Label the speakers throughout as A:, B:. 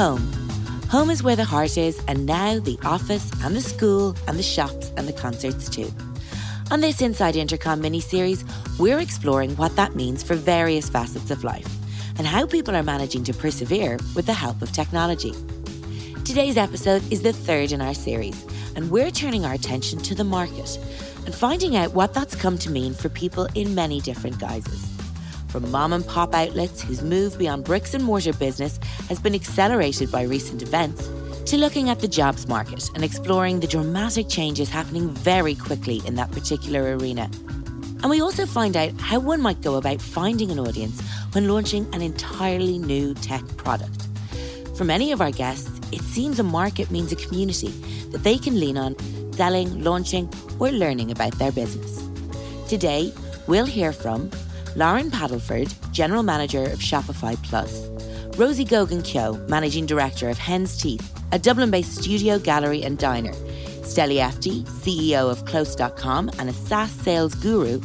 A: home. Home is where the heart is, and now the office and the school and the shops and the concerts too. On this Inside Intercom mini series, we're exploring what that means for various facets of life and how people are managing to persevere with the help of technology. Today's episode is the third in our series, and we're turning our attention to the market and finding out what that's come to mean for people in many different guises. From mom and pop outlets whose move beyond bricks and mortar business has been accelerated by recent events, to looking at the jobs market and exploring the dramatic changes happening very quickly in that particular arena. And we also find out how one might go about finding an audience when launching an entirely new tech product. For many of our guests, it seems a market means a community that they can lean on selling, launching, or learning about their business. Today, we'll hear from Loren Padelford, General Manager of Shopify Plus, Rosie Gogan Keogh, Managing Director of Hen's Teeth, a Dublin based studio, gallery, and diner, Steli Efti, CEO of Close.com and a SaaS sales guru,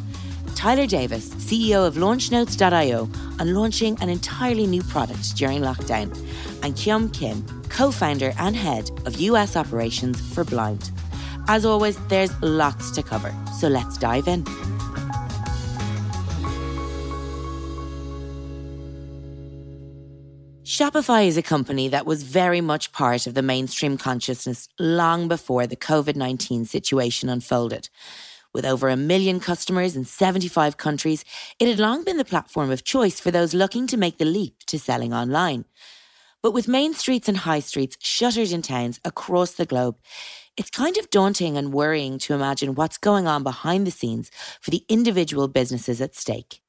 A: Tyler Davis, CEO of LaunchNotes.io, on launching an entirely new product during lockdown, and Kyum Kim, co founder and head of US operations for Blind. As always, there's lots to cover, so let's dive in. Shopify is a company that was very much part of the mainstream consciousness long before the COVID 19 situation unfolded. With over a million customers in 75 countries, it had long been the platform of choice for those looking to make the leap to selling online. But with main streets and high streets shuttered in towns across the globe, it's kind of daunting and worrying to imagine what's going on behind the scenes for the individual businesses at stake.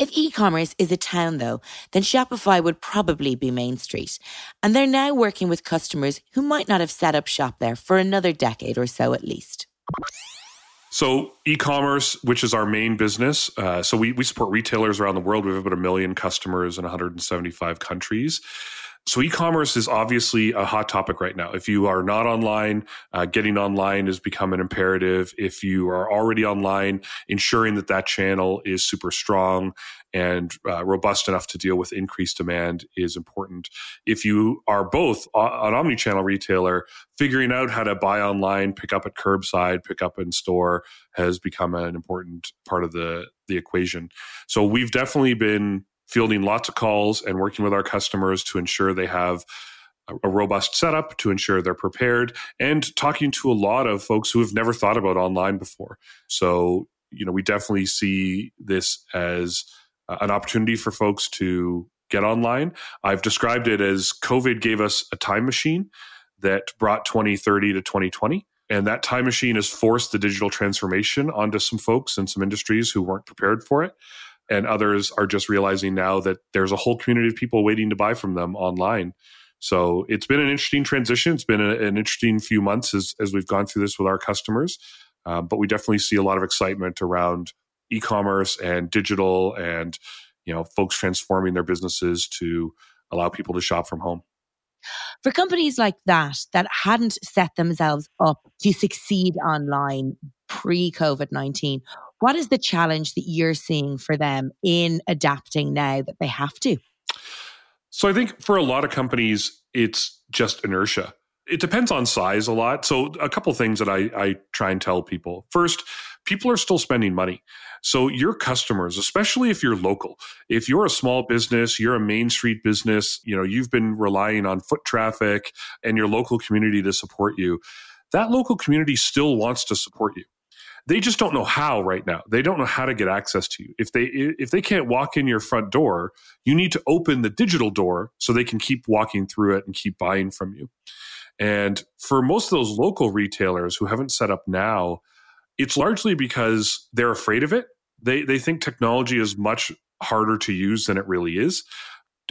A: If e commerce is a town, though, then Shopify would probably be Main Street. And they're now working with customers who might not have set up shop there for another decade or so at least.
B: So, e commerce, which is our main business, uh, so we, we support retailers around the world. We have about a million customers in 175 countries. So, e commerce is obviously a hot topic right now. If you are not online, uh, getting online has become an imperative. If you are already online, ensuring that that channel is super strong and uh, robust enough to deal with increased demand is important. If you are both an omni channel retailer, figuring out how to buy online, pick up at curbside, pick up in store has become an important part of the, the equation. So, we've definitely been fielding lots of calls and working with our customers to ensure they have a robust setup to ensure they're prepared and talking to a lot of folks who have never thought about online before. So, you know, we definitely see this as an opportunity for folks to get online. I've described it as COVID gave us a time machine that brought 2030 to 2020. And that time machine has forced the digital transformation onto some folks and some industries who weren't prepared for it and others are just realizing now that there's a whole community of people waiting to buy from them online. So it's been an interesting transition. It's been a, an interesting few months as, as we've gone through this with our customers. Um, but we definitely see a lot of excitement around e-commerce and digital and you know folks transforming their businesses to allow people to shop from home.
A: For companies like that that hadn't set themselves up to succeed online pre COVID 19, what is the challenge that you're seeing for them in adapting now that they have to?
B: So I think for a lot of companies, it's just inertia. It depends on size a lot. So a couple things that I, I try and tell people. First, people are still spending money. So your customers, especially if you're local, if you're a small business, you're a main street business, you know, you've been relying on foot traffic and your local community to support you. That local community still wants to support you they just don't know how right now. They don't know how to get access to you. If they if they can't walk in your front door you need to open the digital door so they can keep walking through it and keep buying from you. And for most of those local retailers who haven't set up now it's largely because they're afraid of it. They they think technology is much harder to use than it really is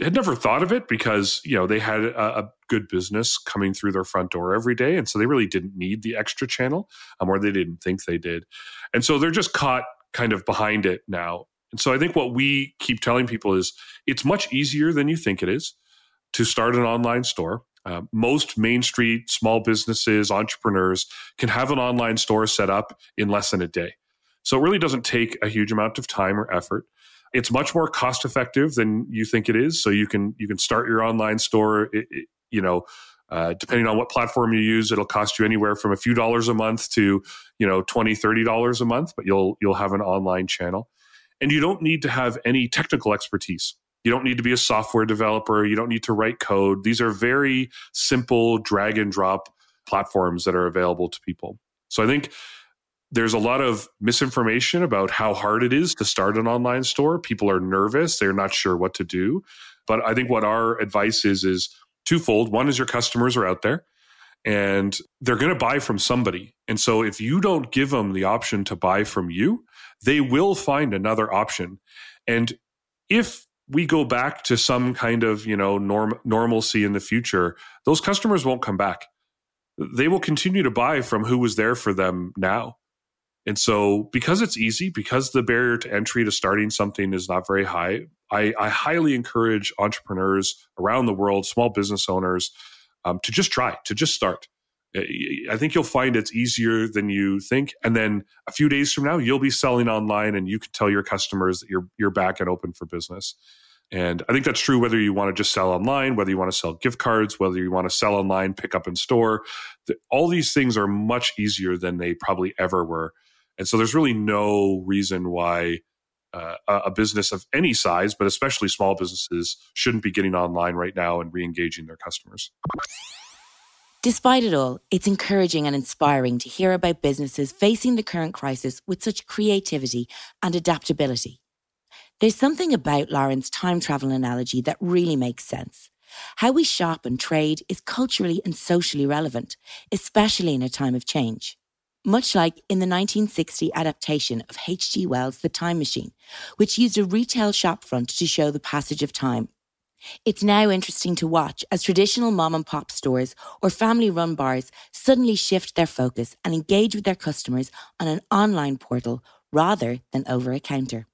B: had never thought of it because you know they had a, a, good business coming through their front door every day. And so they really didn't need the extra channel um, or they didn't think they did. And so they're just caught kind of behind it now. And so i think what we keep telling people is it's much easier than you think it is to start an online store. Uh, most main street small businesses entrepreneurs can have an online store set up in less than a day. So it really doesn't take a huge amount of time or effort it's much more cost effective than you think it is. So you can you can start your online store you know, uh, depending on what platform you use, it'll cost you anywhere from a few dollars a month to, you know, 20, 30 dollars a month, but you'll you'll have an online channel. And you don't need to have any technical expertise. You don't need to be a software developer. You don't need to write code. These are very simple drag and drop platforms that are available to people. So I think there's a lot of misinformation about how hard it is to start an online store. People are nervous, they're not sure what to do. But I think what our advice is is twofold. One is your customers are out there and they're going to buy from somebody. And so if you don't give them the option to buy from you, they will find another option. And if we go back to some kind of, you know, norm normalcy in the future, those customers won't come back. They will continue to buy from who was there for them now. And so, because it's easy, because the barrier to entry to starting something is not very high, I, I highly encourage entrepreneurs around the world, small business owners, um, to just try, to just start. I think you'll find it's easier than you think. And then a few days from now, you'll be selling online and you can tell your customers that you're, you're back and open for business. And I think that's true whether you want to just sell online, whether you want to sell gift cards, whether you want to sell online, pick up in store. All these things are much easier than they probably ever were. And so there's really no reason why uh, a business of any size, but especially small businesses, shouldn't be getting online right now and re engaging their customers.
A: Despite it all, it's encouraging and inspiring to hear about businesses facing the current crisis with such creativity and adaptability. There's something about Lauren's time travel analogy that really makes sense. How we shop and trade is culturally and socially relevant, especially in a time of change much like in the 1960 adaptation of H.G. Wells' The Time Machine, which used a retail shopfront to show the passage of time. It's now interesting to watch as traditional mom and pop stores or family run bars suddenly shift their focus and engage with their customers on an online portal rather than over a counter.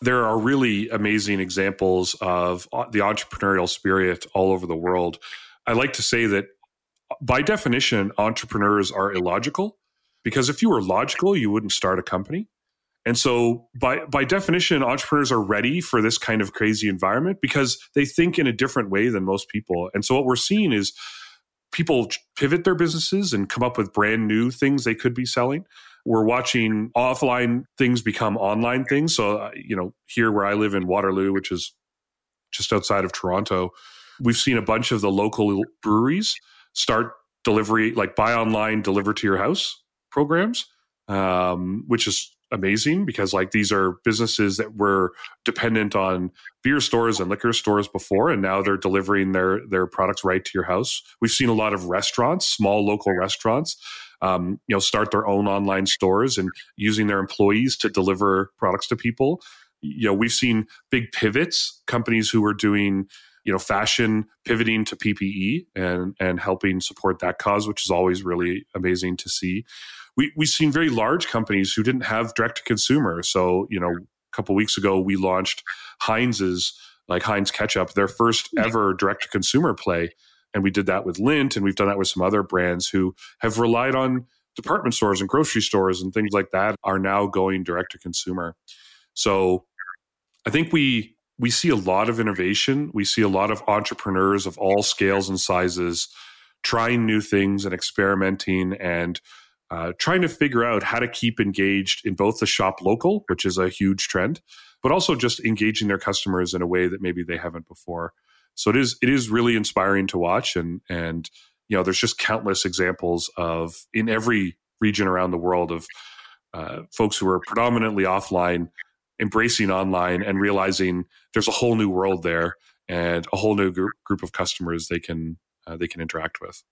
B: There are really amazing examples of uh, the entrepreneurial spirit all over the world. I like to say that by definition, entrepreneurs are illogical because if you were logical, you wouldn't start a company. And so by by definition, entrepreneurs are ready for this kind of crazy environment because they think in a different way than most people. And so what we're seeing is people pivot their businesses and come up with brand new things they could be selling. We're watching offline things become online things. So, uh, you know, here where I live in Waterloo, which is just outside of Toronto, we've seen a bunch of the local breweries start delivery, like buy online, deliver to your house programs, um, which is amazing because like these are businesses that were dependent on beer stores and liquor stores before and now they're delivering their their products right to your house. We've seen a lot of restaurants small local restaurants um, you know start their own online stores and using their employees to deliver products to people. You know we've seen big pivots companies who were doing you know fashion pivoting to PPE and and helping support that cause, which is always really amazing to see. We we've seen very large companies who didn't have direct to consumer. So you know, a couple weeks ago we launched Heinz's like Heinz ketchup, their first ever direct to consumer play, and we did that with Lint, and we've done that with some other brands who have relied on department stores and grocery stores and things like that are now going direct to consumer. So I think we we see a lot of innovation. We see a lot of entrepreneurs of all scales and sizes trying new things and experimenting and uh, trying to figure out how to keep engaged in both the shop local, which is a huge trend, but also just engaging their customers in a way that maybe they haven't before. So it is it is really inspiring to watch, and and you know there's just countless examples of in every region around the world of uh, folks who are predominantly offline embracing online and realizing there's a whole new world there and a whole new group, of customers they can uh, they can interact with.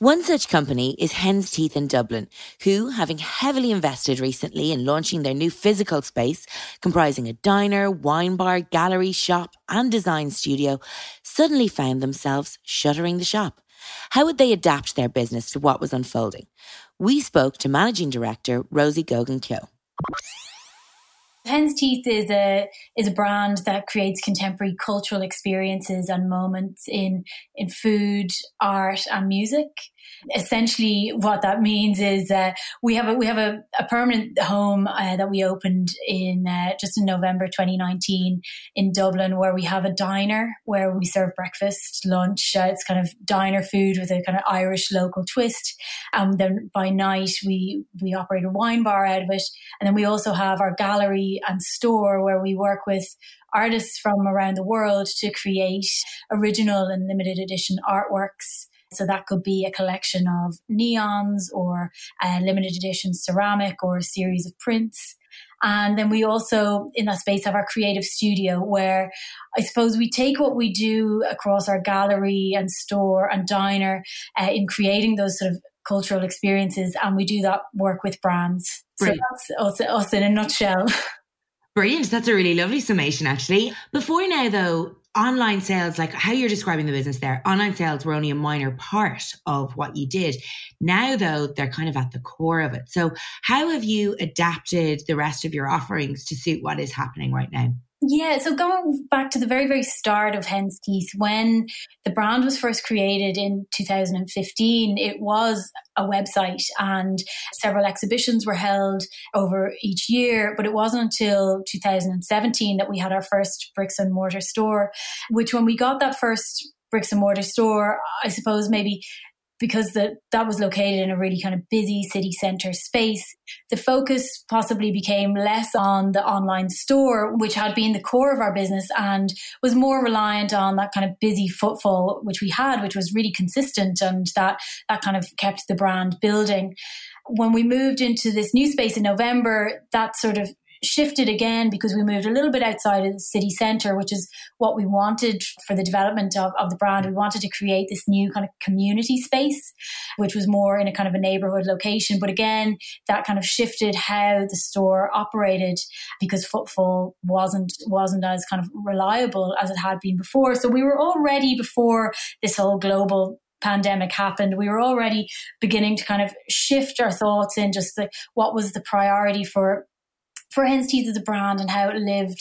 A: One such company is Hen's Teeth in Dublin, who, having heavily invested recently in launching their new physical space, comprising a diner, wine bar, gallery, shop, and design studio, suddenly found themselves shuttering the shop. How would they adapt their business to what was unfolding? We spoke to Managing Director Rosie Gogan Keogh.
C: Hen's Teeth is a is a brand that creates contemporary cultural experiences and moments in in food, art, and music. Essentially what that means is uh, we have a we have a, a permanent home uh, that we opened in uh, just in November 2019 in Dublin where we have a diner where we serve breakfast lunch. Uh, it's kind of diner food with a kind of Irish local twist. And um, then by night we we operate a wine bar out of it. And then we also have our gallery and store where we work with artists from around the world to create original and limited edition artworks so that could be a collection of neons or a limited edition ceramic or a series of prints. And then we also, in that space, have our creative studio where I suppose we take what we do across our gallery and store and diner uh, in creating those sort of cultural experiences. And we do that work with brands. Brilliant. So that's us, us in a nutshell.
A: Brilliant. That's a really lovely summation, actually. Before now, though, online sales, like how you're describing the business there, online sales were only a minor part of what you did. Now, though, they're kind of at the core of it. So, how have you adapted the rest of your offerings to suit what is happening right now?
C: Yeah, so going back to the very, very start of Hen's Teeth, when the brand was first created in 2015, it was a website and several exhibitions were held over each year. But it wasn't until 2017 that we had our first bricks and mortar store, which when we got that first bricks and mortar store, I suppose maybe because the, that was located in a really kind of busy city center space, the focus possibly became less on the online store, which had been the core of our business and was more reliant on that kind of busy footfall, which we had, which was really consistent and that, that kind of kept the brand building. When we moved into this new space in November, that sort of shifted again because we moved a little bit outside of the city centre, which is what we wanted for the development of, of the brand. We wanted to create this new kind of community space, which was more in a kind of a neighborhood location. But again, that kind of shifted how the store operated because footfall wasn't wasn't as kind of reliable as it had been before. So we were already before this whole global pandemic happened, we were already beginning to kind of shift our thoughts in just what was the priority for for Hen's Teeth as a brand and how it lived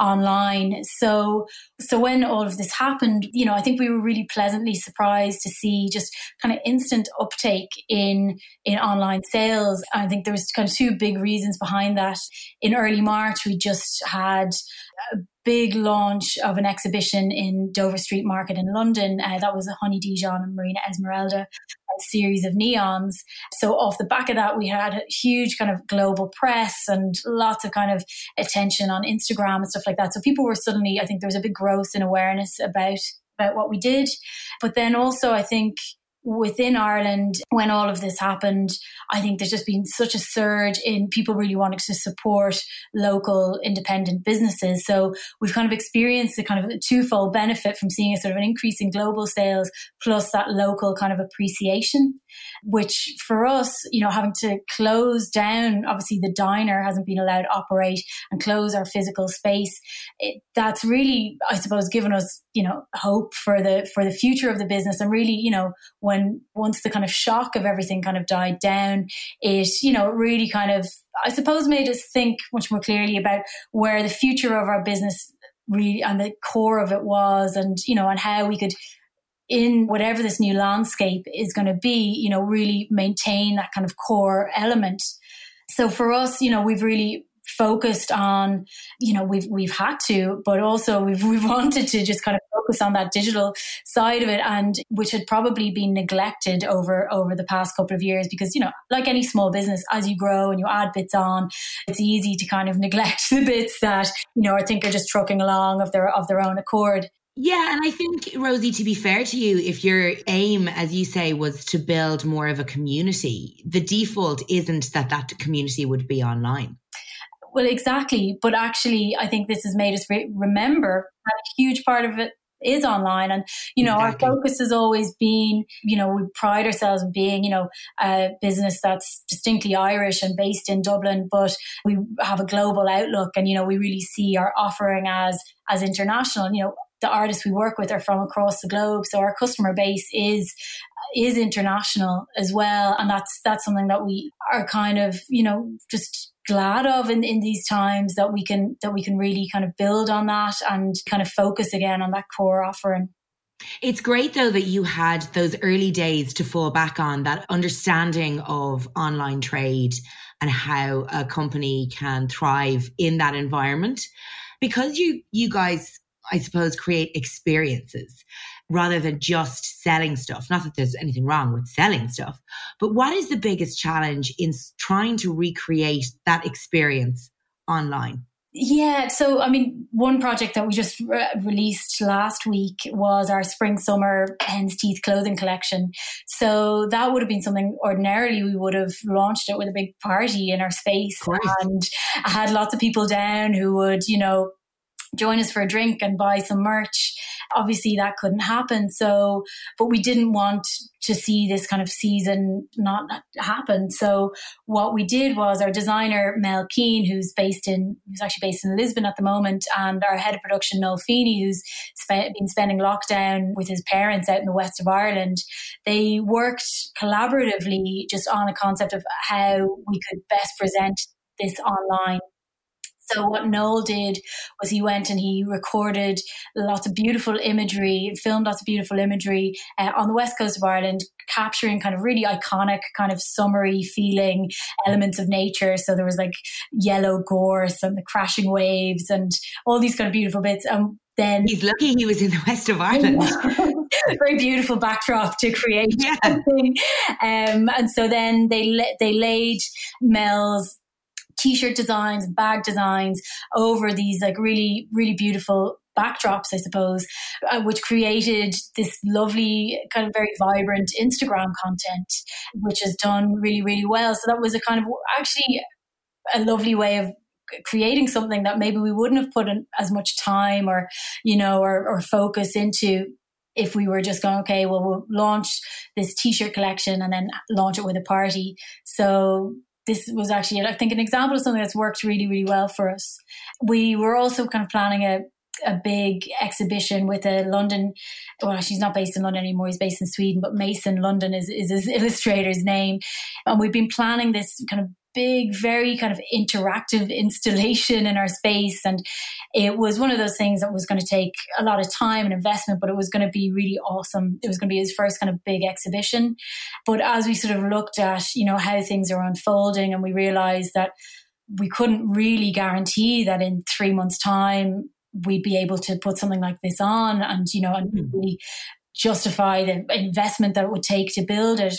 C: online. So, so when all of this happened, you know, I think we were really pleasantly surprised to see just kind of instant uptake in in online sales. I think there was kind of two big reasons behind that. In early March, we just had big launch of an exhibition in Dover Street Market in London. Uh, that was a Honey Dijon and Marina Esmeralda series of neons. So off the back of that, we had a huge kind of global press and lots of kind of attention on Instagram and stuff like that. So people were suddenly, I think there was a big growth in awareness about about what we did. But then also, I think within Ireland, when all of this happened, I think there's just been such a surge in people really wanting to support local independent businesses. So we've kind of experienced the kind of a twofold benefit from seeing a sort of an increase in global sales plus that local kind of appreciation, which for us, you know, having to close down, obviously the diner hasn't been allowed to operate and close our physical space. It, that's really, I suppose, given us, you know, hope for the, for the future of the business and really, you know, when once the kind of shock of everything kind of died down, it, you know, really kind of, I suppose, made us think much more clearly about where the future of our business really and the core of it was and, you know, and how we could in whatever this new landscape is going to be, you know, really maintain that kind of core element. So for us, you know, we've really focused on, you know, we've we've had to, but also we've we've wanted to just kind of focus on that digital side of it, and which had probably been neglected over over the past couple of years because you know, like any small business, as you grow and you add bits on, it's easy to kind of neglect the bits that you know I think are just trucking along of their of their own accord.
A: Yeah, and I think Rosie, to be fair to you, if your aim, as you say, was to build more of a community, the default isn't that that community would be online.
C: Well, exactly. But actually, I think this has made us re- remember that a huge part of it is online. And, you know, exactly. our focus has always been, you know, we pride ourselves in being, you know, a business that's distinctly Irish and based in Dublin, but we have a global outlook and, you know, we really see our offering as, as international. You know, the artists we work with are from across the globe. So our customer base is is international as well. And that's that's something that we are kind of, you know, just glad of in, in these times that we can that we can really kind of build on that and kind of focus again on that core offering.
A: It's great though that you had those early days to fall back on that understanding of online trade and how a company can thrive in that environment because you you guys I suppose create experiences rather than just selling stuff. Not that there's anything wrong with selling stuff, but what is the biggest challenge in trying to recreate that experience online?
C: Yeah, so I mean, one project that we just re- released last week was our spring summer hen's teeth clothing collection. So that would have been something ordinarily we would have launched it with a big party in our space and had lots of people down who would, you know, join us for a drink and buy some merch. Obviously, that couldn't happen. So, but we didn't want to see this kind of season not happen. So, what we did was our designer Mel Keane, who's based in, who's actually based in Lisbon at the moment, and our head of production Noel Feeney, who's been spending lockdown with his parents out in the west of Ireland. They worked collaboratively just on a concept of how we could best present this online so what Noel did was he went and he recorded lots of beautiful imagery, filmed lots of beautiful imagery uh, on the west coast of Ireland, capturing kind of really iconic, kind of summery feeling elements of nature. So there was like yellow gorse and the crashing waves and all these kind of beautiful bits. And then
A: he's lucky he was in the west of Ireland.
C: very beautiful backdrop to create yeah. Um, and so then they they laid Mel's t-shirt designs, bag designs over these like really, really beautiful backdrops, I suppose, uh, which created this lovely, kind of very vibrant Instagram content, which has done really, really well. So that was a kind of actually a lovely way of creating something that maybe we wouldn't have put in as much time or, you know, or, or focus into if we were just going, okay, well, we'll launch this t-shirt collection and then launch it with a party. So this was actually, I think, an example of something that's worked really, really well for us. We were also kind of planning a a big exhibition with a London. Well, she's not based in London anymore. He's based in Sweden, but Mason London is, is his illustrator's name. And we've been planning this kind of big, very kind of interactive installation in our space. And it was one of those things that was going to take a lot of time and investment, but it was going to be really awesome. It was going to be his first kind of big exhibition. But as we sort of looked at, you know, how things are unfolding and we realized that we couldn't really guarantee that in three months' time we'd be able to put something like this on and, you know, and hmm. really justify the investment that it would take to build it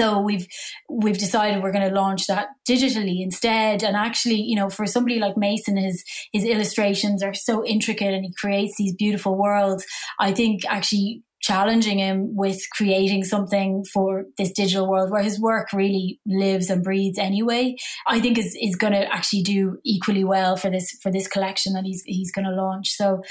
C: so we've we've decided we're going to launch that digitally instead. And actually, you know, for somebody like Mason, his his illustrations are so intricate and he creates these beautiful worlds. I think actually challenging him with creating something for this digital world where his work really lives and breathes anyway i think is is going to actually do equally well for this for this collection that he's he's going to launch so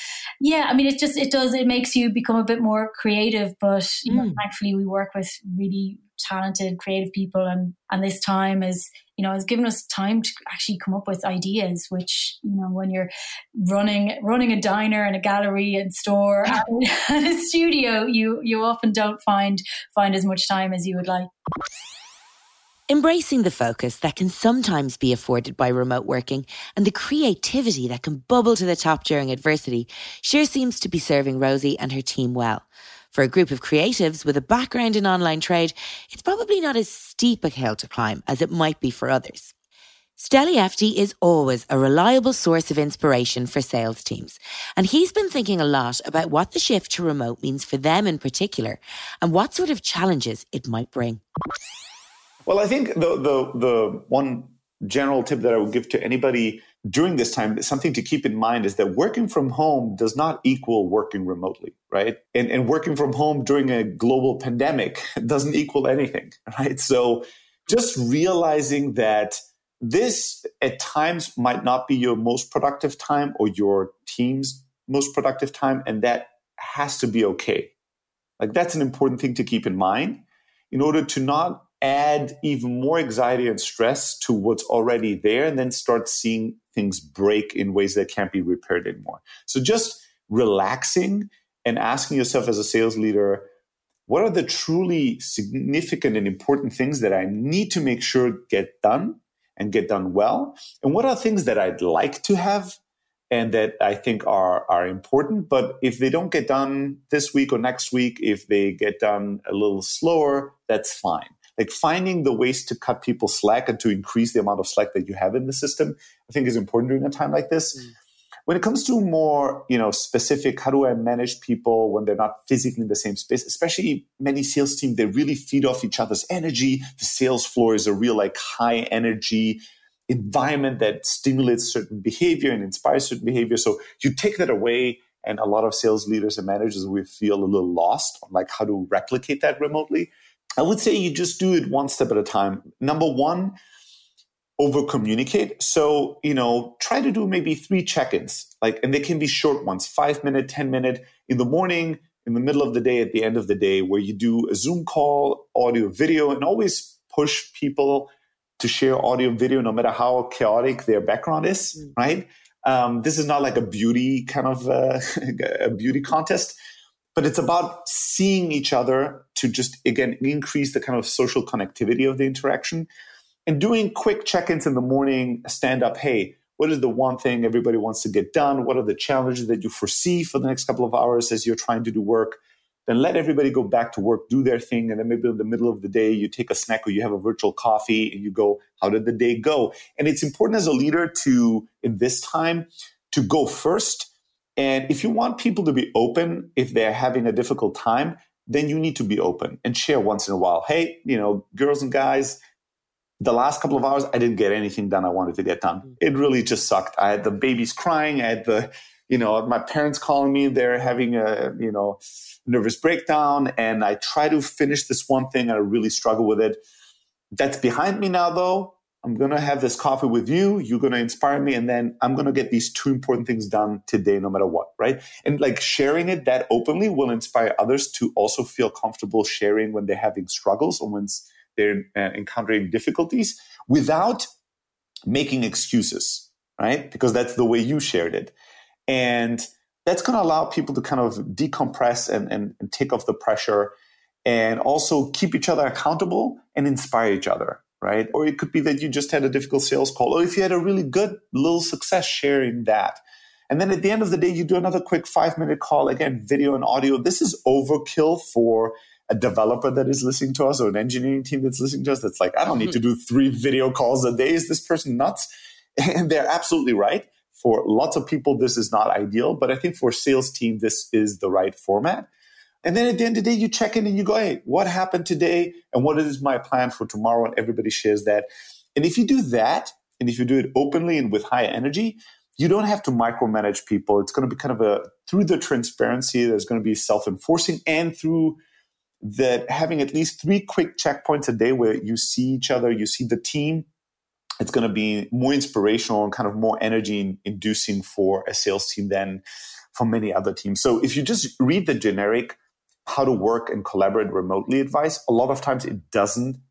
C: yeah i mean it just it does it makes you become a bit more creative but you know, mm. thankfully we work with really talented, creative people, and and this time is you know has given us time to actually come up with ideas. Which you know when you're running running a diner and a gallery and store and, and a studio, you you often don't find find as much time as you would like.
A: Embracing the focus that can sometimes be afforded by remote working and the creativity that can bubble to the top during adversity sure seems to be serving Rosie and her team well. For a group of creatives with a background in online trade, it's probably not as steep a hill to climb as it might be for others. Steli Efti is always a reliable source of inspiration for sales teams, and he's been thinking a lot about what the shift to remote means for them in particular and what sort of challenges it might bring.
D: Well, I think the the the one general tip that I would give to anybody during this time, something to keep in mind is that working from home does not equal working remotely, right? And, and working from home during a global pandemic doesn't equal anything, right? So just realizing that this at times might not be your most productive time or your team's most productive time, and that has to be okay. Like that's an important thing to keep in mind in order to not add even more anxiety and stress to what's already there and then start seeing things break in ways that can't be repaired anymore. So just relaxing and asking yourself as a sales leader, what are the truly significant and important things that I need to make sure get done? and get done well? And what are things that I'd like to have and that I think are are important. But if they don't get done this week or next week, if they get done a little slower, that's fine. Like finding the ways to cut people slack and to increase the amount of slack that you have in the system, I think is important during a time like this. Mm. When it comes to more, you know, specific, how do I manage people when they're not physically in the same space? Especially many sales teams, they really feed off each other's energy. The sales floor is a real like high energy environment that stimulates certain behavior and inspires certain behavior. So you take that away, and a lot of sales leaders and managers we feel a little lost on like how to replicate that remotely. I would say you just do it one step at a time. Number one, over communicate. So, you know, try to do maybe three check-ins, like, and they can be short ones, five minute, 10 minute in the morning, in the middle of the day, at the end of the day, where you do a Zoom call, audio, video, and always push people to share audio video no matter how chaotic their background is mm. right um, this is not like a beauty kind of uh, a beauty contest but it's about seeing each other to just again increase the kind of social connectivity of the interaction and doing quick check-ins in the morning stand up hey what is the one thing everybody wants to get done what are the challenges that you foresee for the next couple of hours as you're trying to do work then let everybody go back to work, do their thing, and then maybe in the middle of the day you take a snack or you have a virtual coffee and you go, how did the day go? And it's important as a leader to, in this time, to go first. And if you want people to be open if they're having a difficult time, then you need to be open and share once in a while. Hey, you know, girls and guys, the last couple of hours, I didn't get anything done I wanted to get done. Mm. It really just sucked. I had the babies crying. I had the, you know, my parents calling me. They're having a, you know, nervous breakdown and I try to finish this one thing and I really struggle with it. That's behind me now, though. I'm going to have this coffee with you. You're going to inspire me. And then I'm going to get these two important things done today, no matter what. Right. And like sharing it that openly will inspire others to also feel comfortable sharing when they're having struggles or when they're uh, encountering difficulties without making excuses. Right. Because that's the way you shared it. And that's going to allow people to kind of decompress and, and, and take off the pressure and also keep each other accountable and inspire each other right? Or it could be that you just had a difficult sales call or if you had a really good little success sharing that. And then at the end of the day you do another quick five minute call again video and audio. This is overkill for a developer that is listening to us or an engineering team that's listening to us that's like i don't need to do three video calls a day. Is this person nuts? And they're absolutely right. For lots of people, this is not ideal, but I think for sales team, this is the right format. And then at the end of the day, you check in and you go, hey, what happened today? And what is my plan for tomorrow? And everybody shares that. And if you do that, and if you do it openly and with high energy, you don't have to micromanage people. It's going to be kind of a, through the transparency, there's going to be self enforcing and through that having at least three quick checkpoints a day where you see each other, you see the team, it's going to be more inspirational and kind of more energy inducing for a sales team than for many other teams. So if you just read the generic how to work and collaborate remotely advice, a lot of times it doesn't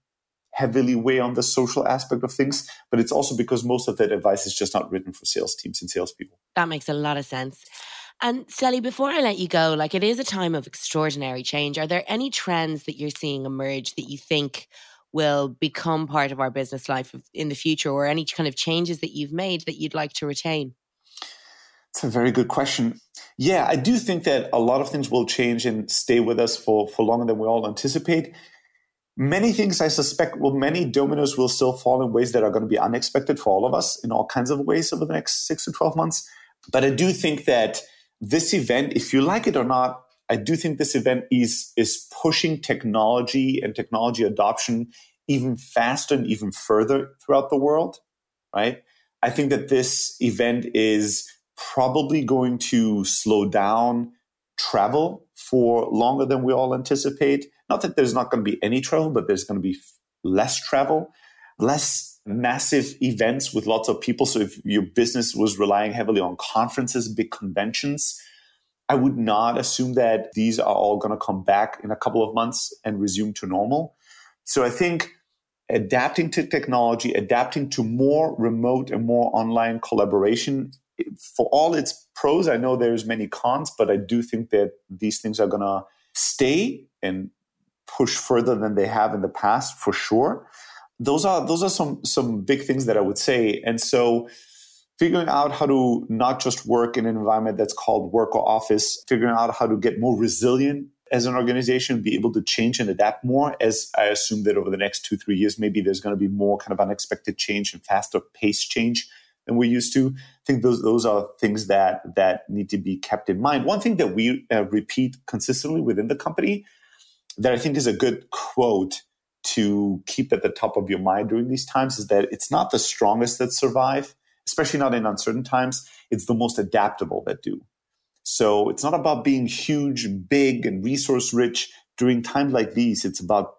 D: heavily weigh on the social aspect of things, but it's also because most of that advice is just not written for sales teams and salespeople.
A: That makes a lot of sense. And Steli, before I let you go, like it is a time of extraordinary change. Are there any trends that you're seeing emerge that you think will become part of our business life in the future or any kind of changes that you've made that you'd like to retain?
D: It's a very good question. Yeah, I do think that a lot of things will change and stay with us for, for longer than we all anticipate. Many things I suspect, will, many dominoes will still fall in ways that are going to be unexpected for all of us in all kinds of ways over the next six to 12 months. But I do think that this event, if you like it or not, I do think this event is is pushing technology and technology adoption even faster and even further throughout the world, right? I think that this event is probably going to slow down travel for longer than we all anticipate. Not that there's not going to be any travel, but there's going to be less travel, less massive events with lots of people. So if your business was relying heavily on conferences, big conventions, I would not assume that these are all going to come back in a couple of months and resume to normal. So I think adapting to technology, adapting to more remote and more online collaboration for all its pros, I know there's many cons, but I do think that these things are going to stay and push further than they have in the past for sure. those are those are some some big things that I would say. And so figuring out how to not just work in an environment that's called work or office, figuring out how to get more resilient as an organization, be able to change and adapt more. As I assume that over the next two, three years, maybe there's going to be more kind of unexpected change and faster pace change than we're used to. I think those those are things that that need to be kept in mind. One thing that we uh, repeat consistently within the company that I think is a good quote to keep at the top of your mind during these times is that it's not the strongest that survive, especially not in uncertain times. It's the most adaptable that do. So it's not about being huge, big, and resource rich during times like these. It's about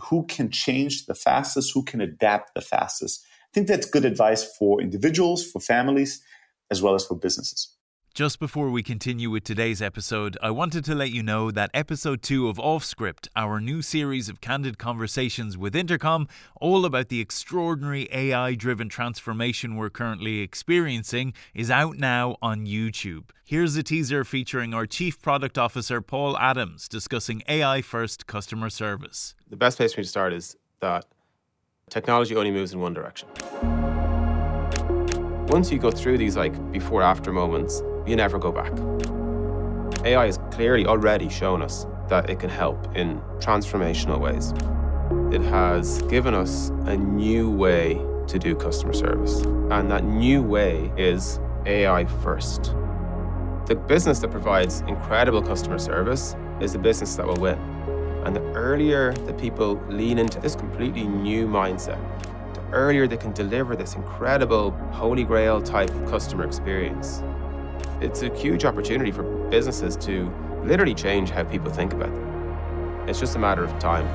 D: who can change the fastest, who can adapt the fastest. I think that's good advice for individuals, for families, as well as for businesses.
E: Just before we continue with today's episode, I wanted to let you know that episode 2 of Off Script, our new series of candid conversations with Intercom, all about the extraordinary AI driven transformation we're currently experiencing, is out now on YouTube. Here's a teaser featuring our Chief Product Officer, Paul Adams, discussing AI first customer service.
F: The best place for me to start is that technology only moves in one direction. Once you go through these like before after moments, you never go back. AI has clearly already shown us that it can help in transformational ways. It has given us a new way to do customer service, and that new way is AI first. The business that provides incredible customer service is the business that will win. And the earlier that people lean into this completely new mindset, the earlier they can deliver this incredible holy grail type customer experience, it's a huge opportunity for businesses to literally change how people think about them. It's just a matter of time.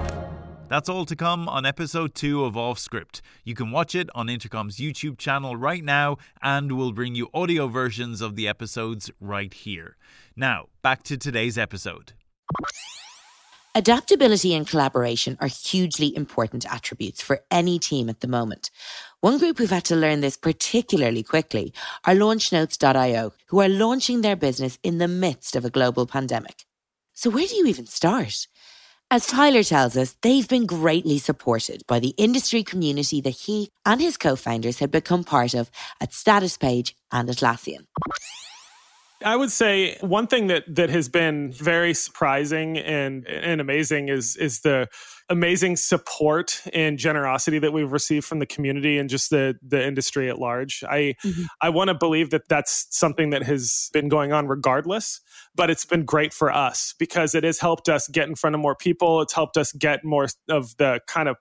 E: That's all to come on episode 2 of Off Script. You can watch it on Intercom's YouTube channel right now, and we'll bring you audio versions of the episodes right here. Now, back to today's episode.
A: Adaptability and collaboration are hugely important attributes for any team at the moment. One group who've had to learn this particularly quickly are launchnotes.io, who are launching their business in the midst of a global pandemic. So where do you even start? As Tyler tells us, they've been greatly supported by the industry community that he and his co-founders had become part of at Statuspage and Atlassian.
G: I would say one thing that that has been very surprising and and amazing is is the amazing support and generosity that we've received from the community and just the the industry at large. I mm-hmm. I want to believe that that's something that has been going on regardless, but it's been great for us because it has helped us get in front of more people. It's helped us get more of the kind of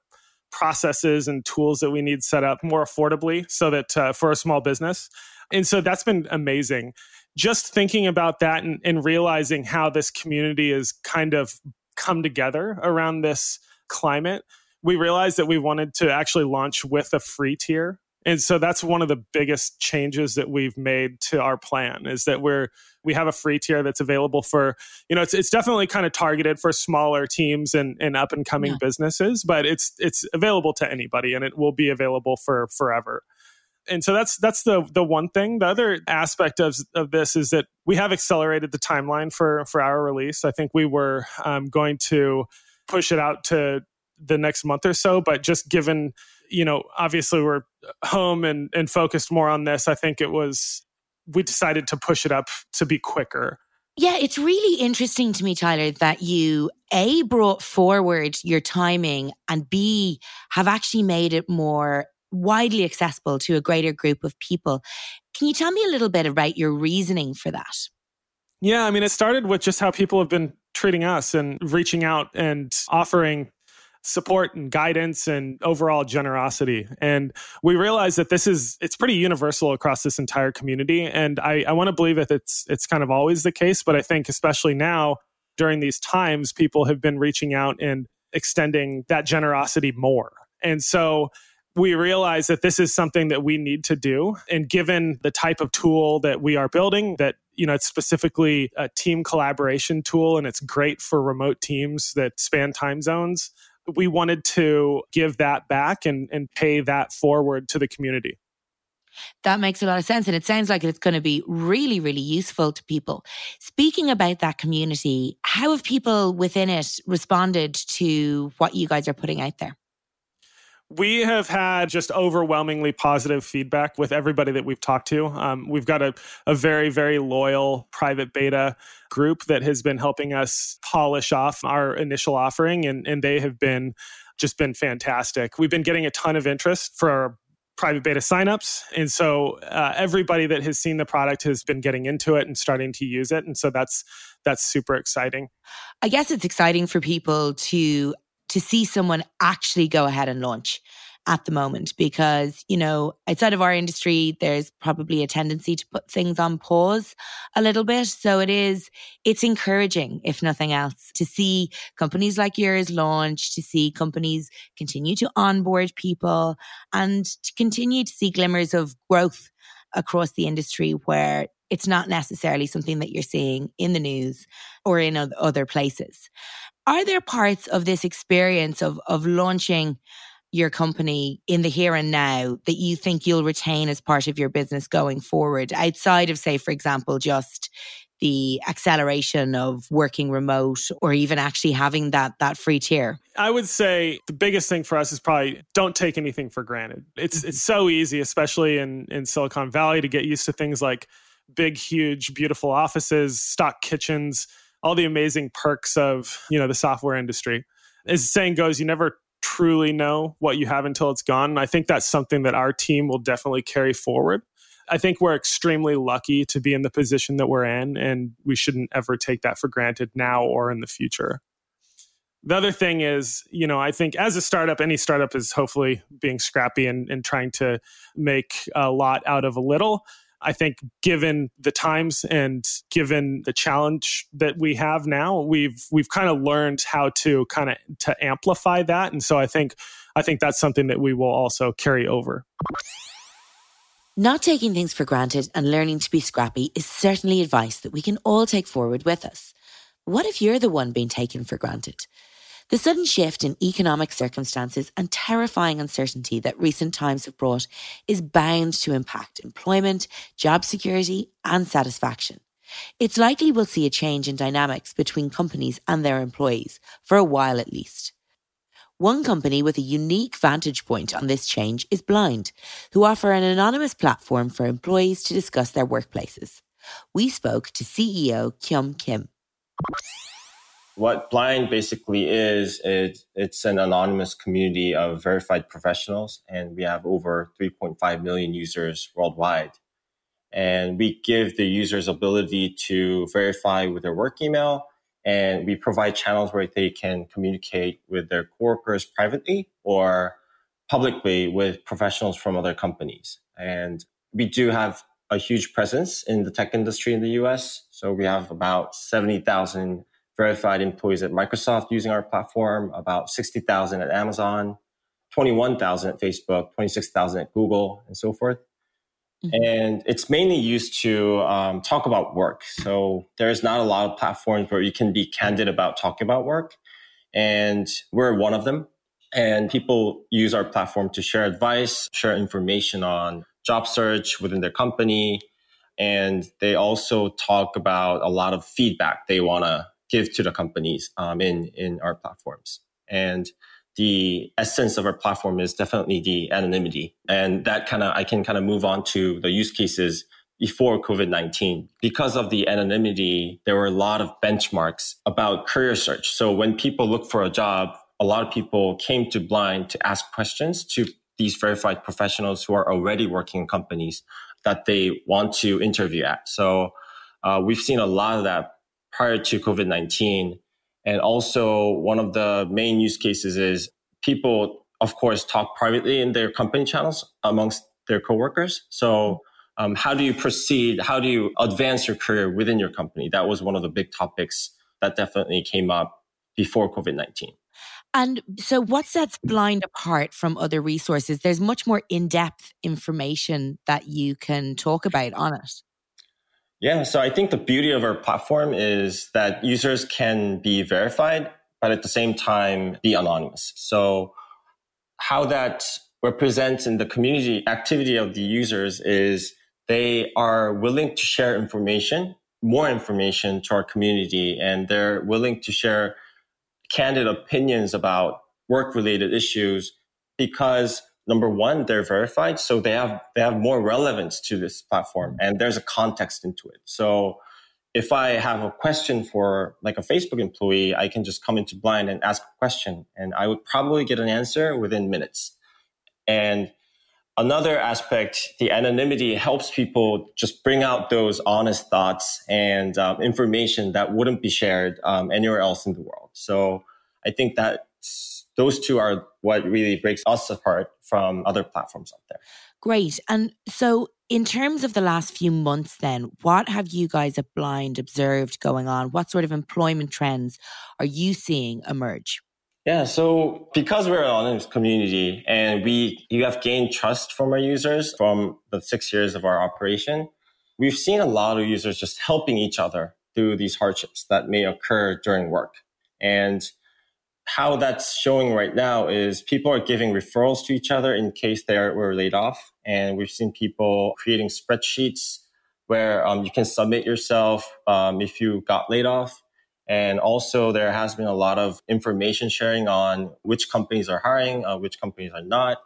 G: processes and tools that we need set up more affordably so that uh, for a small business. And so that's been amazing just thinking about that and, and realizing how this community is kind of come together around this climate, we realized that we wanted to actually launch with a free tier. And so that's one of the biggest changes that we've made to our plan is that we're we have a free tier that's available for, you know, it's it's definitely kind of targeted for smaller teams and, and up and coming yeah. businesses, but it's it's available to anybody and it will be available for forever and so that's that's the the one thing. The other aspect of of this is that we have accelerated the timeline for for our release. I think we were um, going to push it out to the next month or so, but just given you know obviously we're home and and focused more on this, I think it was we decided to push it up to be quicker.
A: Yeah, it's really interesting to me, Tyler, that you A, brought forward your timing and B, have actually made it more widely accessible to a greater group of people. Can you tell me a little bit about your reasoning for that?
G: Yeah, I mean, it started with just how people have been treating us and reaching out and offering support and guidance and overall generosity. And we realized that this is it's pretty universal across this entire community. And I, I want to believe that it's it's kind of always the case, but I think especially now during these times, people have been reaching out and extending that generosity more. And so we realize that this is something that we need to do. And given the type of tool that we are building, that you know, it's specifically a team collaboration tool and it's great for remote teams that span time zones. We wanted to give that back and, and pay that forward to the community.
A: That makes a lot of sense. And it sounds like it's going to be really, really useful to people. Speaking about that community, how have people within it responded to what you guys are putting out there?
G: We have had just overwhelmingly positive feedback with everybody that we've talked to. Um, we've got a, a very, very loyal private beta group that has been helping us polish off our initial offering, and, and they have been just been fantastic. We've been getting a ton of interest for our private beta signups. And so uh, everybody that has seen the product has been getting into it and starting to use it. And so that's that's super exciting.
A: I guess it's exciting for people to to see someone actually go ahead and launch at the moment because, you know, outside of our industry, there's probably a tendency to put things on pause a little bit. So it is, it's encouraging, if nothing else, to see companies like yours launch, to see companies continue to onboard people and to continue to see glimmers of growth across the industry where it's not necessarily something that you're seeing in the news or in other places. Are there parts of this experience of, of launching your company in the here and now that you think you'll retain as part of your business going forward outside of, say, for example, just the acceleration of working remote or even actually having that that free tier?
G: I would say the biggest thing for us is probably don't take anything for granted. It's mm-hmm. it's so easy, especially in in Silicon Valley, to get used to things like big, huge, beautiful offices, stock kitchens, all the amazing perks of you know the software industry. As the saying goes, you never truly know what you have until it's gone. And I think that's something that our team will definitely carry forward. I think we're extremely lucky to be in the position that we're in, and we shouldn't ever take that for granted now or in the future. The other thing is, you know, I think as a startup, any startup is hopefully being scrappy and, and trying to make a lot out of a little. I think given the times and given the challenge that we have now, we've we've kind of learned how to kind of to amplify that. And so I think I think that's something that we will also carry over.
A: Not taking things for granted and learning to be scrappy is certainly advice that we can all take forward with us. What if you're the one being taken for granted? The sudden shift in economic circumstances and terrifying uncertainty that recent times have brought is bound to impact employment, job security, and satisfaction. It's likely we'll see a change in dynamics between companies and their employees, for a while at least. One company with a unique vantage point on this change is Blind, who offer an anonymous platform for employees to discuss their workplaces. We spoke to CEO Kyum Kim.
H: What Blind basically is, is it's an anonymous community of verified professionals, and we have over 3.5 million users worldwide. And we give the users ability to verify with their work email, and we provide channels where they can communicate with their coworkers privately or publicly with professionals from other companies. And we do have a huge presence in the tech industry in the US. So we have about 70,000 verified employees at Microsoft using our platform, about 60,000 at Amazon, 21,000 at Facebook, 26,000 at Google, and so forth. Mm-hmm. And it's mainly used to um, talk about work. So there's not a lot of platforms where you can be candid about talking about work. And we're one of them. And people use our platform to share advice, share information on job search within their company. And they also talk about a lot of feedback they want to give to the companies um, in in our platforms. And the essence of our platform is definitely the anonymity, and that kind of I can kind of move on to the use cases before COVID nineteen. Because of the anonymity, there were a lot of benchmarks about career search. So when people look for a job, a lot of people came to Blind to ask questions to these verified professionals who are already working in companies that they want to interview at. So uh, we've seen a lot of that prior to COVID 19. And also, one of the main use cases is people, of course, talk privately in their company channels amongst their coworkers. So, um, how do you proceed? How do you advance your career within your company? That was one of the big topics that definitely came up before COVID 19.
A: And so, what sets Blind apart from other resources? There's much more in depth information that you can talk about on it.
H: Yeah, so I think the beauty of our platform is that users can be verified, but at the same time be anonymous. So how that represents in the community activity of the users is they are willing to share information, more information to our community, and they're willing to share candid opinions about work related issues because number one, they're verified, so they have they have more relevance to this platform, and there's a context into it. So if I have a question for like a Facebook employee, I can just come into Blind and ask a question, and I would probably get an answer within minutes. And another aspect, the anonymity helps people just bring out those honest thoughts and um, information that wouldn't be shared um, anywhere else in the world. So I think that those two are what really breaks us apart from other platforms out there.
A: Great. And so, in terms of the last few months, then, what have you guys at Blind observed going on? What sort of employment trends are you seeing emerge?
H: Yeah, so because we're an anonymous community and we you have gained trust from our users from the six years of our operation, we've seen a lot of users just helping each other through these hardships that may occur during work. And how that's showing right now is people are giving referrals to each other in case they were laid off. And we've seen people creating spreadsheets where um, you can submit yourself um, if you got laid off. And also, there has been a lot of information sharing on which companies are hiring, uh, which companies are not.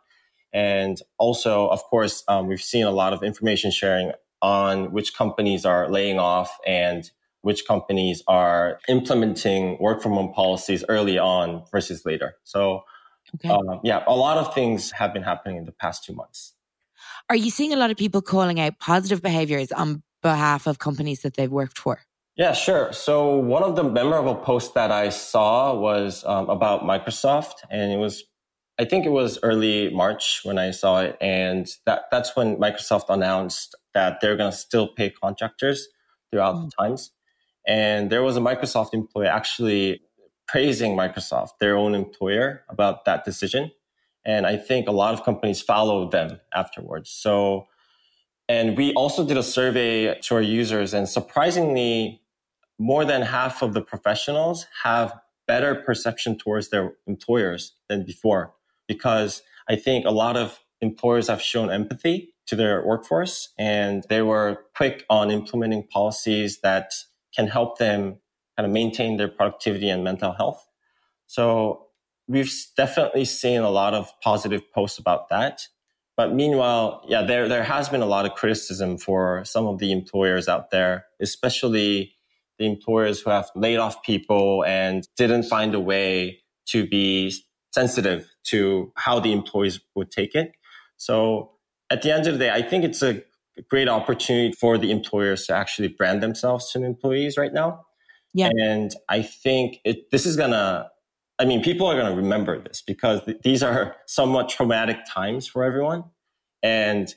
H: And also, of course, um, we've seen a lot of information sharing on which companies are laying off and which companies are implementing work from home policies early on versus later. So, okay. um, yeah, a lot of things have been happening in the past two months.
A: Are you seeing a lot of people calling out positive behaviors on behalf of companies that they've worked for?
H: Yeah, sure. So one of the memorable posts that I saw was um, about Microsoft, and it was, I think it was early March when I saw it, and that that's when Microsoft announced that they're going to still pay contractors throughout mm. the times. And there was a Microsoft employee actually praising Microsoft, their own employer, about that decision. And I think a lot of companies followed them afterwards. So, and we also did a survey to our users, and surprisingly, more than half of the professionals have better perception towards their employers than before. Because I think a lot of employers have shown empathy to their workforce and they were quick on implementing policies that can help them kind of maintain their productivity and mental health. So we've definitely seen a lot of positive posts about that. But meanwhile, yeah, there, there has been a lot of criticism for some of the employers out there, especially the employers who have laid off people and didn't find a way to be sensitive to how the employees would take it. So at the end of the day, I think it's a great opportunity for the employers to actually brand themselves to the employees right now. Yeah. And I think it, this is going to, I mean, people are going to remember this because th- these are somewhat traumatic times for everyone. And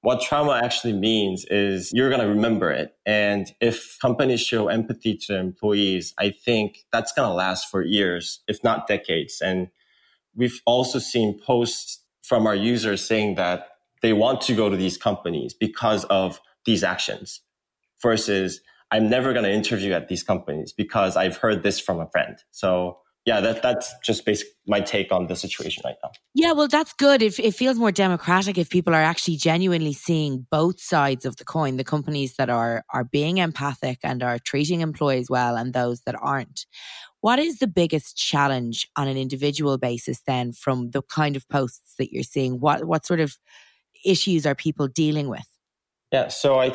H: what trauma actually means is you're going to remember it. And if companies show empathy to their employees, I think that's going to last for years, if not decades. And we've also seen posts from our users saying that they want to go to these companies because of these actions versus I'm never going to interview at these companies because I've heard this from a friend. So yeah, that that's just basically my take on the situation right now.
A: Yeah, well, that's good. It, it feels more democratic if people are actually genuinely seeing both sides of the coin: the companies that are are being empathic and are treating employees well, and those that aren't. What is the biggest challenge on an individual basis then, from the kind of posts that you're seeing? What what sort of issues are people dealing with?
H: Yeah, so I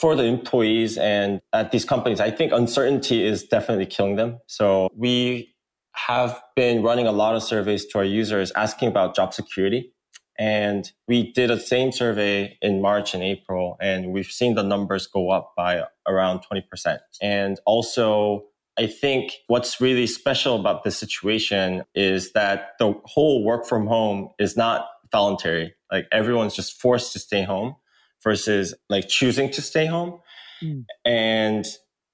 H: for the employees and at these companies, I think uncertainty is definitely killing them. So we have been running a lot of surveys to our users asking about job security. And we did a same survey in March and April, and we've seen the numbers go up by around 20%. And also, I think what's really special about this situation is that the whole work from home is not voluntary. Like everyone's just forced to stay home versus like choosing to stay home. Mm. And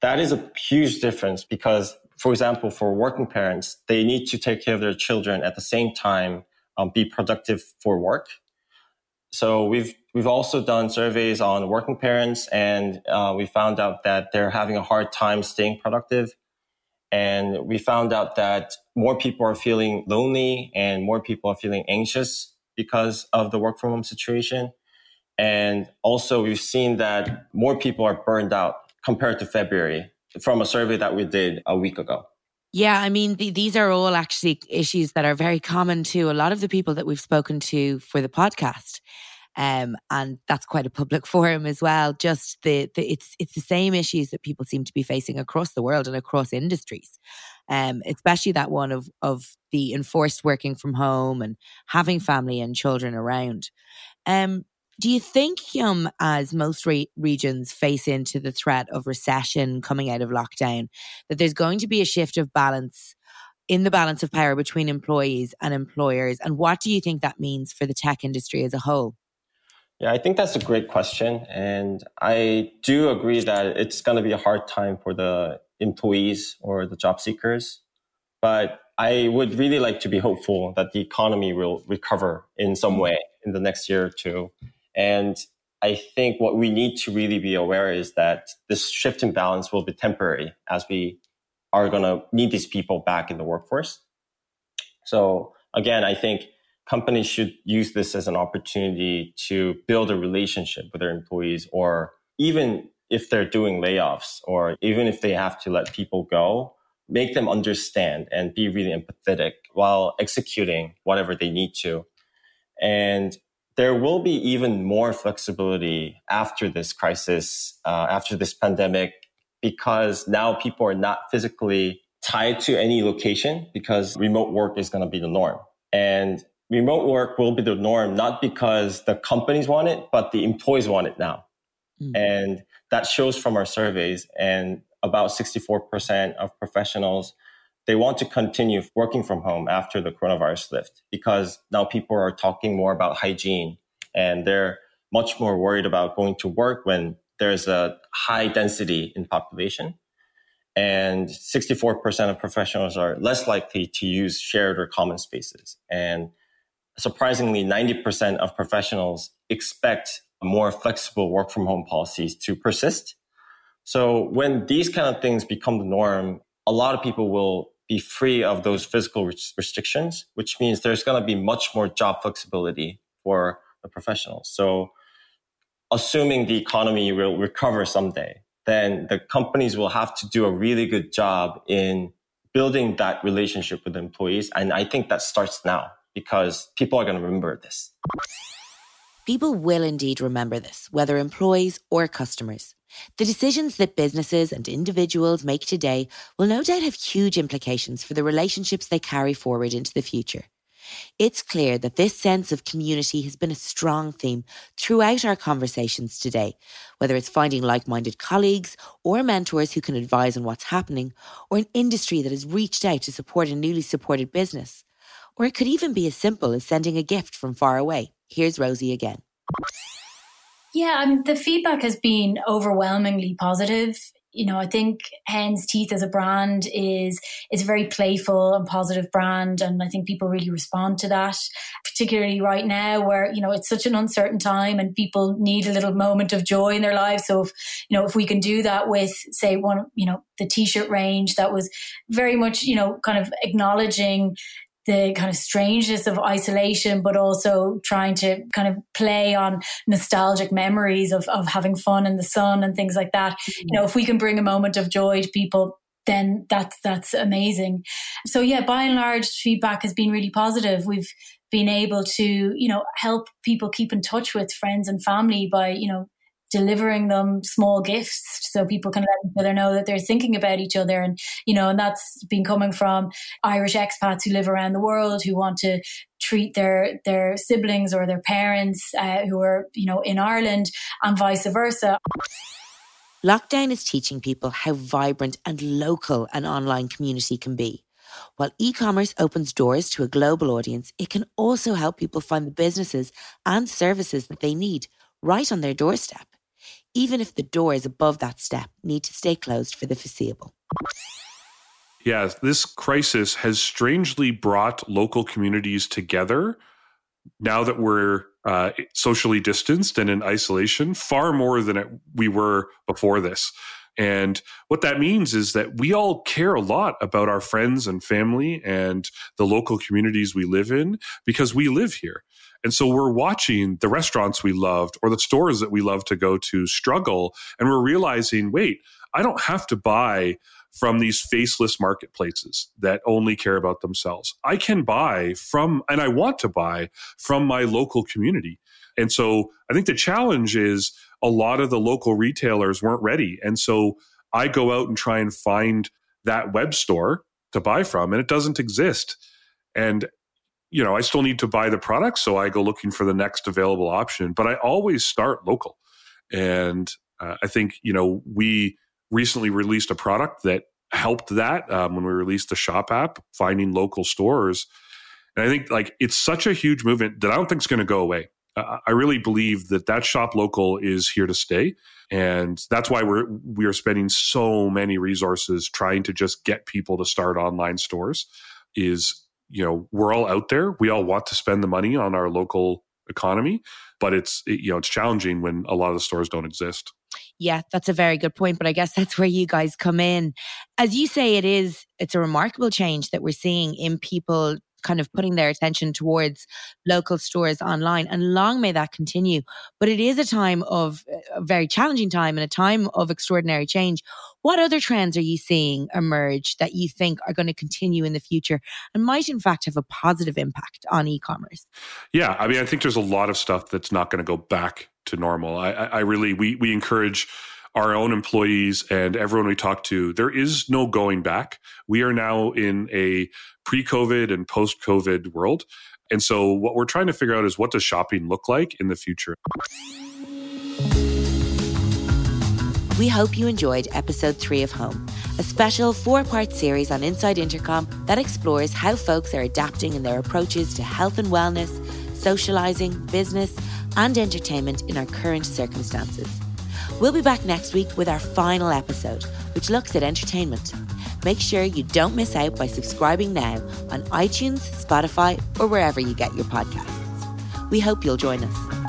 H: that is a huge difference because, for example, for working parents, they need to take care of their children at the same time, um, be productive for work. So we've we've also done surveys on working parents, and uh, we found out that they're having a hard time staying productive. And we found out that more people are feeling lonely and more people are feeling anxious because of the work from home situation. And also, we've seen that more people are burned out compared to February from a survey that we did a week ago.
A: Yeah, I mean, the, these are all actually issues that are very common to a lot of the people that we've spoken to for the podcast. Um, and that's quite a public forum as well. Just the, the it's it's the same issues that people seem to be facing across the world and across industries. Um, especially that one of of the enforced working from home and having family and children around. Um, do you think, um, as most re- regions face into the threat of recession coming out of lockdown, that there's going to be a shift of balance in the balance of power between employees and employers? And what do you think that means for the tech industry as a whole?
H: Yeah, I think that's a great question. And I do agree that it's going to be a hard time for the employees or the job seekers. But I would really like to be hopeful that the economy will recover in some way in the next year or two. And I think what we need to really be aware is that this shift in balance will be temporary as we are going to need these people back in the workforce. So again, I think companies should use this as an opportunity to build a relationship with their employees or even if they're doing layoffs or even if they have to let people go, make them understand and be really empathetic while executing whatever they need to. And there will be even more flexibility after this crisis, uh, after this pandemic, because now people are not physically tied to any location because remote work is going to be the norm. And remote work will be the norm, not because the companies want it, but the employees want it now. Mm. And that shows from our surveys. And about 64% of professionals they want to continue working from home after the coronavirus lift because now people are talking more about hygiene and they're much more worried about going to work when there's a high density in population. And 64% of professionals are less likely to use shared or common spaces. And surprisingly, 90% of professionals expect more flexible work from home policies to persist. So when these kind of things become the norm, a lot of people will be free of those physical restrictions, which means there's going to be much more job flexibility for the professionals. So, assuming the economy will recover someday, then the companies will have to do a really good job in building that relationship with employees. And I think that starts now because people are going to remember this.
A: People will indeed remember this, whether employees or customers. The decisions that businesses and individuals make today will no doubt have huge implications for the relationships they carry forward into the future. It's clear that this sense of community has been a strong theme throughout our conversations today, whether it's finding like minded colleagues or mentors who can advise on what's happening, or an industry that has reached out to support a newly supported business. Or it could even be as simple as sending a gift from far away. Here's Rosie again.
C: Yeah, I mean, the feedback has been overwhelmingly positive. You know, I think Hen's Teeth as a brand is is a very playful and positive brand, and I think people really respond to that. Particularly right now, where you know it's such an uncertain time, and people need a little moment of joy in their lives. So, if you know, if we can do that with, say, one, you know, the t-shirt range that was very much, you know, kind of acknowledging the kind of strangeness of isolation, but also trying to kind of play on nostalgic memories of, of having fun in the sun and things like that. Mm-hmm. You know, if we can bring a moment of joy to people, then that's that's amazing. So yeah, by and large, feedback has been really positive. We've been able to, you know, help people keep in touch with friends and family by, you know, delivering them small gifts so people can let each other know that they're thinking about each other. And you know and that's been coming from irish expats who live around the world who want to treat their their siblings or their parents uh, who are you know in ireland and vice versa.
A: Lockdown is teaching people how vibrant and local an online community can be. While e commerce opens doors to a global audience, it can also help people find the businesses and services that they need right on their doorstep even if the doors above that step need to stay closed for the foreseeable.
B: Yeah, this crisis has strangely brought local communities together now that we're uh, socially distanced and in isolation far more than it, we were before this. And what that means is that we all care a lot about our friends and family and the local communities we live in because we live here. And so we're watching the restaurants we loved or the stores that we love to go to struggle. And we're realizing, wait, I don't have to buy from these faceless marketplaces that only care about themselves. I can buy from, and I want to buy from my local community. And so I think the challenge is a lot of the local retailers weren't ready. And so I go out and try and find that web store to buy from, and it doesn't exist. And you know, I still need to buy the product, so I go looking for the next available option. But I always start local, and uh, I think you know we recently released a product that helped that um, when we released the shop app, finding local stores. And I think like it's such a huge movement that I don't think it's going to go away. I really believe that that shop local is here to stay, and that's why we're we are spending so many resources trying to just get people to start online stores. Is you know we're all out there. We all want to spend the money on our local economy but it's it, you know it's challenging when a lot of the stores don't exist.
A: Yeah that's a very good point but i guess that's where you guys come in. As you say it is it's a remarkable change that we're seeing in people kind of putting their attention towards local stores online. And long may that continue. But it is a time of a very challenging time and a time of extraordinary change. What other trends are you seeing emerge that you think are going to continue in the future and might, in fact, have a positive impact on e commerce?
B: Yeah. I mean, I think there's a lot of stuff that's not going to go back to normal. I, I really, we, we encourage our own employees and everyone we talk to, there is no going back. We are now in a pre COVID and post COVID world. And so, what we're trying to figure out is what does shopping look like in the future?
A: We hope you enjoyed episode three of Home, a special four part series on Inside Intercom that explores how folks are adapting in their approaches to health and wellness, socializing, business, and entertainment in our current circumstances. We'll be back next week with our final episode, which looks at entertainment. Make sure you don't miss out by subscribing now on iTunes, Spotify, or wherever you get your podcasts. We hope you'll join us.